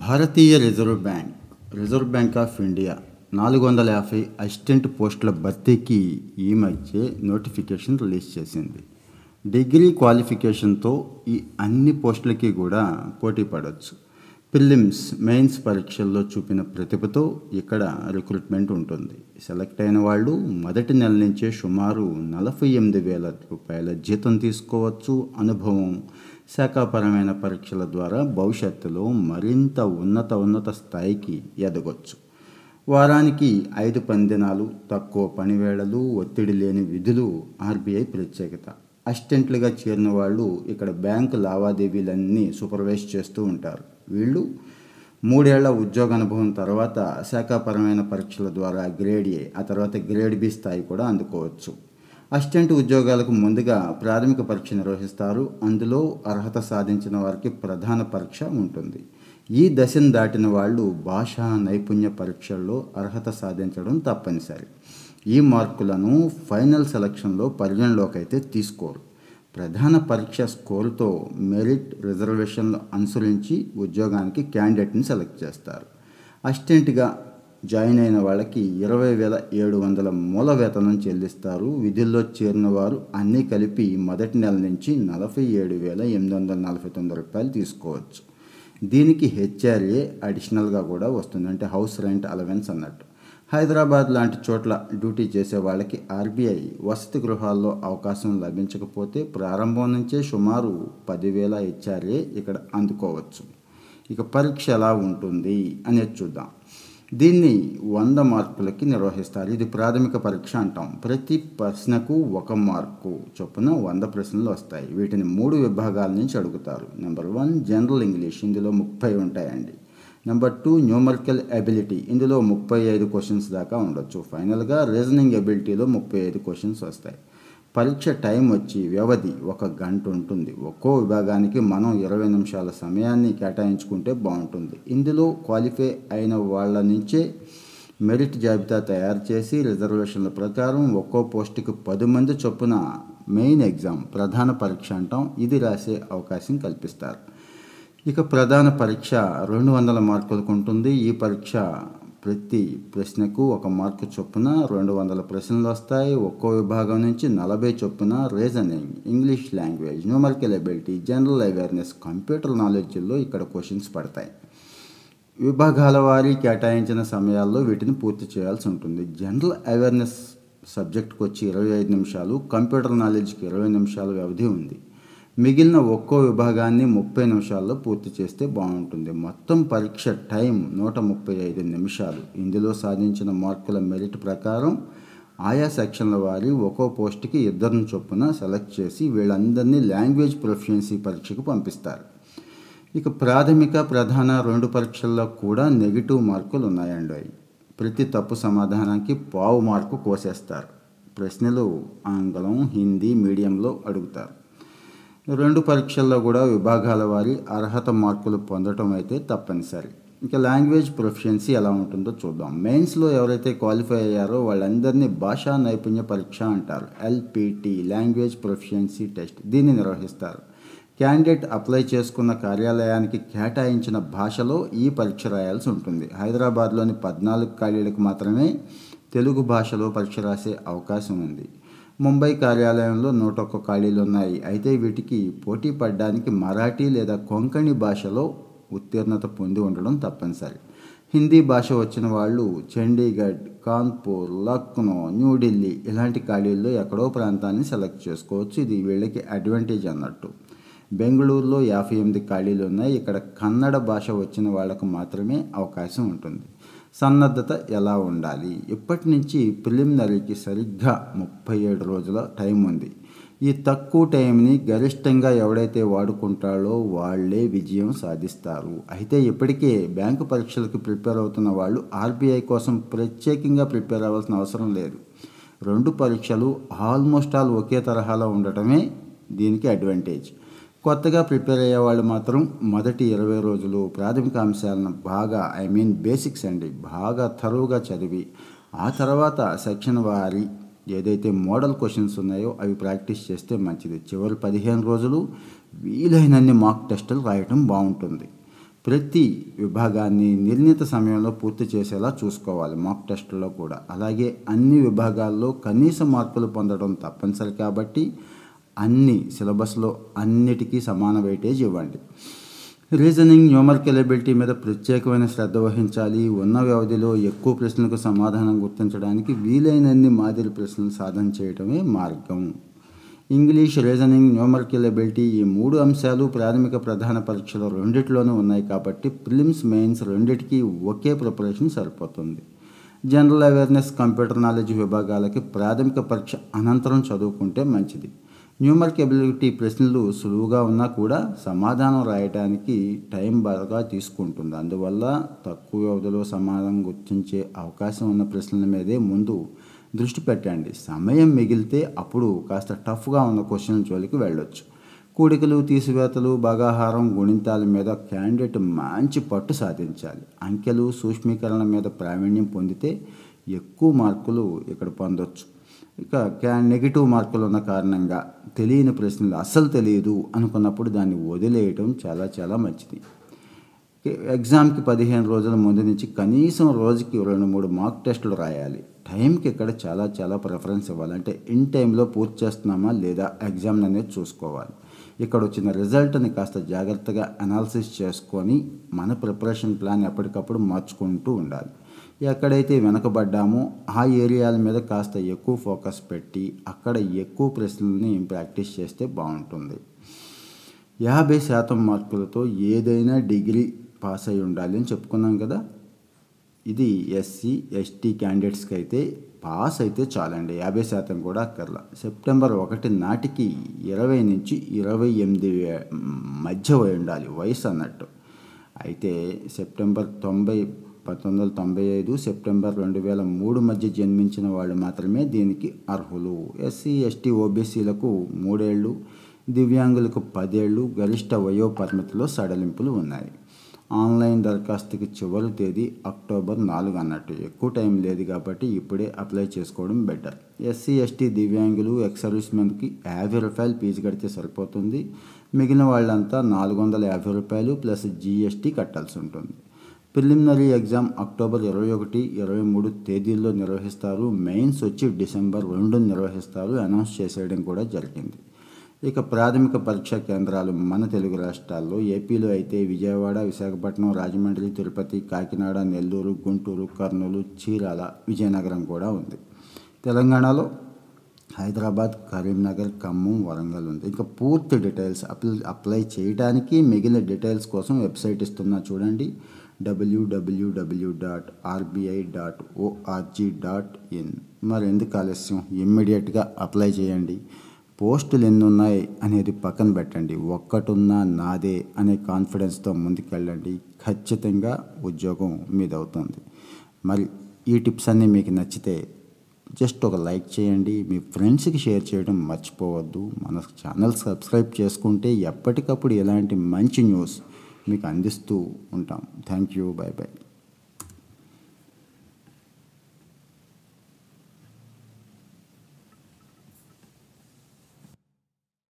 Bharatiya Reserve Bank Reserve Bank of India నాలుగు వందల యాభై అసిస్టెంట్ పోస్టుల భర్తీకి ఈ మధ్య నోటిఫికేషన్ రిలీజ్ చేసింది. డిగ్రీ క్వాలిఫికేషన్తో ఈ అన్ని పోస్టులకి కూడా పోటీ పడవచ్చు ఫిలిమ్స్ మెయిన్స్ పరీక్షల్లో చూపిన ప్రతిభతో ఇక్కడ రిక్రూట్మెంట్ ఉంటుంది. సెలెక్ట్ అయిన వాళ్ళు మొదటి నెల నుంచే సుమారు నలభై ఎనిమిది వేల రూపాయల జీతం తీసుకోవచ్చు అనుభవం శాఖాపరమైన పరీక్షల ద్వారా భవిష్యత్తులో మరింత ఉన్నత ఉన్నత స్థాయికి ఎదగొచ్చు. వారానికి ఐదు పందినాలు తక్కువ పనివేళలు ఒత్తిడి లేని విధులు ఆర్బీఐ ప్రత్యేకత. అసిస్టెంట్లుగా చేరిన వాళ్ళు ఇక్కడ బ్యాంకు లావాదేవీలన్నీ సూపర్వైజ్ చేస్తూ ఉంటారు. వీళ్ళు మూడేళ్ళ ఉద్యోగ అనుభవం తర్వాత శాఖాపరమైన పరీక్షల ద్వారా గ్రేడ్ ఏ ఆ తర్వాత గ్రేడ్ బి స్థాయి కూడా అందుకోవచ్చు. అసిస్టెంట్ ఉద్యోగాలకు ముందుగా ప్రాథమిక పరీక్ష నిర్వహిస్తారు. అందులో అర్హత సాధించిన వారికి ప్రధాన పరీక్ష ఉంటుంది. ఈ దశను దాటిన వాళ్ళు భాషా నైపుణ్య పరీక్షల్లో అర్హత సాధించడం తప్పనిసరి. ఈ మార్కులను ఫైనల్ సెలక్షన్లో పరిగణలోకి అయితే తీసుకోరు. ప్రధాన పరీక్ష స్కోరుతో మెరిట్ రిజర్వేషన్లు అనుసరించి ఉద్యోగానికి క్యాండిడేట్ని సెలెక్ట్ చేస్తారు. అసిస్టెంట్గా జాయిన్ అయిన వాళ్ళకి ఇరవై వేల ఏడు వందల మూల వేతనం చెల్లిస్తారు. విధుల్లో చేరిన వారు అన్నీ కలిపి మొదటి నెల నుంచి నలభై ఏడు వేల ఎనిమిది వందల నలభై తొమ్మిది రూపాయలు తీసుకోవచ్చు. దీనికి హెచ్ఆర్ఏ అడిషనల్గా కూడా వస్తుంది. అంటే హౌస్ రెంట్ అలవెన్స్ అన్నట్టు. హైదరాబాద్ లాంటి చోట్ల డ్యూటీ చేసే వాళ్ళకి ఆర్బీఐ వసతి గృహాల్లో అవకాశం లభించకపోతే ప్రారంభం నుంచే సుమారు పదివేల హెచ్ఆర్ఏ ఇక్కడ అందుకోవచ్చు. ఇక పరీక్ష ఎలా ఉంటుంది అనేది చూద్దాం. దీన్ని వంద మార్కులకి నిర్వహిస్తారు. ఇది ప్రాథమిక పరీక్ష అంటాం. ప్రతి ప్రశ్నకు ఒక మార్కు చొప్పున వంద ప్రశ్నలు వస్తాయి. వీటిని మూడు విభాగాల నుంచి అడుగుతారు. నెంబర్ వన్ జనరల్ ఇంగ్లీష్ ఇందులో ముప్పై ఉంటాయండి. నెంబర్ టూ న్యూమరికల్ ఎబిలిటీ ఇందులో ముప్పై ఐదు క్వశ్చన్స్ దాకా ఉండొచ్చు. ఫైనల్గా రీజనింగ్ ఎబిలిటీలో ముప్పై ఐదు క్వశ్చన్స్ వస్తాయి. పరీక్ష టైం వచ్చి వ్యవధి ఒక గంట ఉంటుంది. ఒక్కో విభాగానికి మనం ఇరవై నిమిషాల సమయాన్ని కేటాయించుకుంటే బాగుంటుంది. ఇందులో క్వాలిఫై అయిన వాళ్ళ నుంచే మెరిట్ జాబితా తయారు చేసి రిజర్వేషన్ల ప్రకారం ఒక్కో పోస్టుకి పది మంది చొప్పున మెయిన్ ఎగ్జామ్ ప్రధాన పరీక్ష అంటాం. ఇది రాసే అవకాశం కల్పిస్తారు. ఇక ప్రధాన పరీక్ష రెండు వందల మార్కులకు ఉంటుంది. ఈ పరీక్ష ప్రతి ప్రశ్నకు ఒక మార్కు చొప్పున రెండు వందల ప్రశ్నలు వస్తాయి. ఒక్కో విభాగం నుంచి నలభై చొప్పున reasoning English language numerical ability general awareness computer నాలెడ్జ్లో ఇక్కడ క్వశ్చన్స్ పడతాయి. విభాగాల వారీ కేటాయించిన సమయాల్లో వీటిని పూర్తి చేయాల్సి ఉంటుంది. జనరల్ అవేర్నెస్ సబ్జెక్ట్కి వచ్చి ఇరవై ఐదు నిమిషాలు కంప్యూటర్ నాలెడ్జ్కి ఇరవై నిమిషాల వ్యవధి ఉంది. మిగిలిన ఒక్కో విభాగాన్ని ముప్పై నిమిషాల్లో పూర్తి చేస్తే బాగుంటుంది. మొత్తం పరీక్ష టైం నూట ముప్పై ఐదు నిమిషాలు. ఇందులో సాధించిన మార్కుల మెరిట్ ప్రకారం ఆయా సెక్షన్ల వారి ఒక్కో పోస్టుకి ఇద్దరిని చొప్పున సెలెక్ట్ చేసి వీళ్ళందరినీ లాంగ్వేజ్ ప్రొఫిషియన్సీ పరీక్షకు పంపిస్తారు. ఇక ప్రాథమిక ప్రధాన రెండు పరీక్షల్లో కూడా నెగిటివ్ మార్కులు ఉన్నాయండి. ప్రతి తప్పు సమాధానానికి పావు మార్కు కోసేస్తారు. ప్రశ్నలు ఆంగ్లం హిందీ మీడియంలో అడుగుతారు. రెండు పరీక్షల్లో కూడా విభాగాల వారి అర్హత మార్కులు పొందటం అయితే తప్పనిసరి. ఇంకా లాంగ్వేజ్ ప్రొఫిషియన్సీ ఎలా ఉంటుందో చూద్దాం. మెయిన్స్లో ఎవరైతే క్వాలిఫై అయ్యారో వాళ్ళందరినీ భాషా నైపుణ్య పరీక్ష అంటారు. ఎల్పిటి లాంగ్వేజ్ ప్రొఫిషియన్సీ టెస్ట్ దీన్ని నిర్వహిస్తారు. క్యాండిడేట్ అప్లై చేసుకున్న కార్యాలయానికి కేటాయించిన భాషలో ఈ పరీక్ష రాయాల్సి ఉంటుంది. హైదరాబాద్లోని పద్నాలుగు ఖాళీలకు మాత్రమే తెలుగు భాషలో పరీక్ష రాసే అవకాశం ఉంది. ముంబై కార్యాలయంలో నూట ఒక్క ఖాళీలు ఉన్నాయి అయితే వీటికి పోటీ పడడానికి మరాఠీ లేదా కొంకణి భాషలో ఉత్తీర్ణత పొంది ఉండడం తప్పనిసరి. హిందీ భాష వచ్చిన వాళ్ళు చండీగఢ్ కాన్పూర్ లక్నో న్యూఢిల్లీ ఇలాంటి ఖాళీల్లో ఎక్కడో ప్రాంతాన్ని సెలెక్ట్ చేసుకోవచ్చు. ఇది వీళ్ళకి అడ్వాంటేజ్ అన్నట్టు. బెంగళూరులో యాభై ఎనిమిది ఖాళీలు ఉన్నాయి ఇక్కడ కన్నడ భాష వచ్చిన వాళ్ళకు మాత్రమే అవకాశం ఉంటుంది. సన్నద్ధత ఎలా ఉండాలి? ఇప్పటి నుంచి ప్రిలిమినరీకి సరిగ్గా ముప్పై ఏడు రోజుల టైం ఉంది. ఈ తక్కువ టైంని గరిష్టంగా ఎవడైతే వాడుకుంటాడో వాళ్ళే విజయం సాధిస్తారు. అయితే ఇప్పటికే బ్యాంకు పరీక్షలకు ప్రిపేర్ అవుతున్న వాళ్ళు ఆర్బీఐ కోసం ప్రత్యేకంగా ప్రిపేర్ అవ్వాల్సిన అవసరం లేదు. రెండు పరీక్షలు ఆల్మోస్ట్ ఆల్ ఒకే తరహాలో ఉండటమే దీనికి అడ్వాంటేజ్. కొత్తగా ప్రిపేర్ అయ్యేవాళ్ళు మాత్రం మొదటి ఇరవై రోజులు ప్రాథమిక అంశాలను బాగా ఐ మీన్ బేసిక్స్ అండి బాగా తరువుగా చదివి ఆ తర్వాత సెక్షన్ వారి ఏదైతే మోడల్ క్వశ్చన్స్ ఉన్నాయో అవి ప్రాక్టీస్ చేస్తే మంచిది. చివరి పదిహేను రోజులు వీలైనన్ని మాక్ టెస్టులు రాయటం బాగుంటుంది. ప్రతి విభాగాన్ని నిర్ణీత సమయంలో పూర్తి చేసేలా చూసుకోవాలి మాక్ టెస్టుల్లో కూడా. అలాగే అన్ని విభాగాల్లో కనీస మార్కులు పొందడం తప్పనిసరి కాబట్టి అన్ని సిలబస్లో అన్నిటికీ సమాన వెయిటేజ్ ఇవ్వండి. రీజనింగ్ న్యూమరికల్ ఎబిలిటీ మీద ప్రత్యేకమైన శ్రద్ధ వహించాలి. ఉన్న వ్యవధిలో ఎక్కువ ప్రశ్నలకు సమాధానం గుర్తించడానికి వీలైనన్ని మాదిరి ప్రశ్నలు సాధన చేయడమే మార్గం. ఇంగ్లీష్ రీజనింగ్ న్యూమరికల్ ఎబిలిటీ ఈ మూడు అంశాలు ప్రాథమిక ప్రధాన పరీక్షలు రెండిట్లోనూ ఉన్నాయి కాబట్టి ప్రిలిమ్స్ మెయిన్స్ రెండిటికి ఒకే ప్రిపరేషన్ సరిపోతుంది. జనరల్ అవేర్నెస్ కంప్యూటర్ నాలెడ్జ్ విభాగాలకి ప్రాథమిక పరీక్ష అనంతరం చదువుకుంటే మంచిది. న్యూమర్కబిలిటీ ప్రశ్నలు సులువుగా ఉన్నా కూడా సమాధానం రాయడానికి టైం బాగా తీసుకుంటుంది. అందువల్ల తక్కువ వ్యవధిలో సమాధానం గుర్తించే అవకాశం ఉన్న ప్రశ్నల మీదే ముందు దృష్టి పెట్టండి. సమయం మిగిలితే అప్పుడు కాస్త టఫ్గా ఉన్న క్వశ్చన్ జోలికి వెళ్ళొచ్చు. కూడికలు తీసివేతలు భాగాహారం గుణింతాల మీద క్యాండిడేట్ మంచి పట్టు సాధించాలి. అంకెలు సూక్ష్మీకరణ మీద ప్రావీణ్యం పొందితే ఎక్కువ మార్కులు ఇక్కడ పొందొచ్చు. ఇక క్యా నెగిటివ్ మార్కులు ఉన్న కారణంగా తెలియని ప్రశ్నలు అస్సలు తెలియదు అనుకున్నప్పుడు దాన్ని వదిలేయటం చాలా చాలా మంచిది. ఎగ్జామ్కి పదిహేను రోజుల ముందు నుంచి కనీసం రోజుకి రెండు మూడు మార్క్ టెస్టులు రాయాలి. టైంకి ఇక్కడ చాలా చాలా ప్రిఫరెన్స్ ఇవ్వాలి. అంటే ఇన్ టైంలో పూర్తి చేస్తున్నామా లేదా ఎగ్జామ్ అనేది చూసుకోవాలి. ఇక్కడ వచ్చిన రిజల్ట్ని కాస్త జాగ్రత్తగా అనాలిసిస్ చేసుకొని మన ప్రిపరేషన్ ప్లాన్ ఎప్పటికప్పుడు మార్చుకుంటూ ఉండాలి. ఎక్కడైతే వెనకబడ్డామో ఆ ఏరియాల మీద కాస్త ఎక్కువ ఫోకస్ పెట్టి అక్కడ ఎక్కువ ప్రశ్నల్ని ప్రాక్టీస్ చేస్తే బాగుంటుంది. యాభై శాతం మార్కులతో ఏదైనా డిగ్రీ పాస్ అయి ఉండాలి అని చెప్పుకున్నాం కదా? ఇది ఎస్సీ ఎస్టీ క్యాండిడేట్స్కి అయితే పాస్ అయితే చాలండి. యాభై శాతం కూడా అక్కర్లా. సెప్టెంబర్ ఒకటి నాటికి ఇరవై నుంచి ఇరవై ఎనిమిది మధ్య ఉండాలి. వయసు అన్నట్టు. అయితే సెప్టెంబర్ తొంభై పంతొమ్మిది వందల తొంభై ఐదు సెప్టెంబర్ రెండు వేల మూడు మధ్య జన్మించిన వాళ్ళు మాత్రమే దీనికి అర్హులు. ఎస్సీ ఎస్టీ ఓబీసీలకు మూడేళ్ళు దివ్యాంగులకు పదేళ్ళు గరిష్ట వయో పరిమితిలో సడలింపులు ఉన్నాయి. ఆన్లైన్ దరఖాస్తుకి చివరి తేదీ అక్టోబర్ నాలుగు అన్నట్టు. ఎక్కువ టైం లేదు కాబట్టి ఇప్పుడే అప్లై చేసుకోవడం బెటర్. ఎస్సీ ఎస్టీ దివ్యాంగులు ఎక్స్ సర్వీస్మెన్కి యాభై రూపాయలు ఫీజు కడితే సరిపోతుంది. మిగిలిన వాళ్ళంతా నాలుగు వందల యాభై రూపాయలు ప్లస్ జీఎస్టీ కట్టాల్సి ఉంటుంది. ప్రిలిమినరీ ఎగ్జామ్ అక్టోబర్ ఇరవై ఒకటి ఇరవై మూడు తేదీల్లో నిర్వహిస్తారు. మెయిన్స్ వచ్చి డిసెంబర్ రెండు నిర్వహిస్తారు. అనౌన్స్ చేసేయడం కూడా జరిగింది. ఇక ప్రాథమిక పరీక్షా కేంద్రాలు మన తెలుగు రాష్ట్రాల్లో ఏపీలో అయితే విజయవాడ విశాఖపట్నం రాజమండ్రి తిరుపతి కాకినాడ నెల్లూరు గుంటూరు కర్నూలు చీరాల విజయనగరం కూడా ఉంది. తెలంగాణలో హైదరాబాద్ కరీంనగర్ ఖమ్మం వరంగల్ ఉంది. ఇంకా పూర్తి డీటెయిల్స్ అప్లై అప్లై చేయడానికి మిగిలిన డీటెయిల్స్ కోసం వెబ్సైట్ ఇస్తున్నా చూడండి. W W W dot RBI dot O R G dot in. మరి ఎందుకు ఆలస్యం? ఇమ్మీడియట్గా అప్లై చేయండి. పోస్టులు ఎన్ని ఉన్నాయి అనేది పక్కన పెట్టండి. ఒక్కటున్నా నాదే అనే కాన్ఫిడెన్స్తో ముందుకెళ్ళండి. ఖచ్చితంగా ఉద్యోగం మీదవుతుంది. మరి ఈ టిప్స్ అన్నీ మీకు నచ్చితే జస్ట్ ఒక లైక్ చేయండి. మీ ఫ్రెండ్స్కి షేర్ చేయడం మర్చిపోవద్దు. మన ఛానల్ సబ్స్క్రైబ్ చేసుకుంటే ఎప్పటికప్పుడు ఇలాంటి మంచి న్యూస్ మీకు అందిస్తూ ఉంటాం. Thank you. Bye bye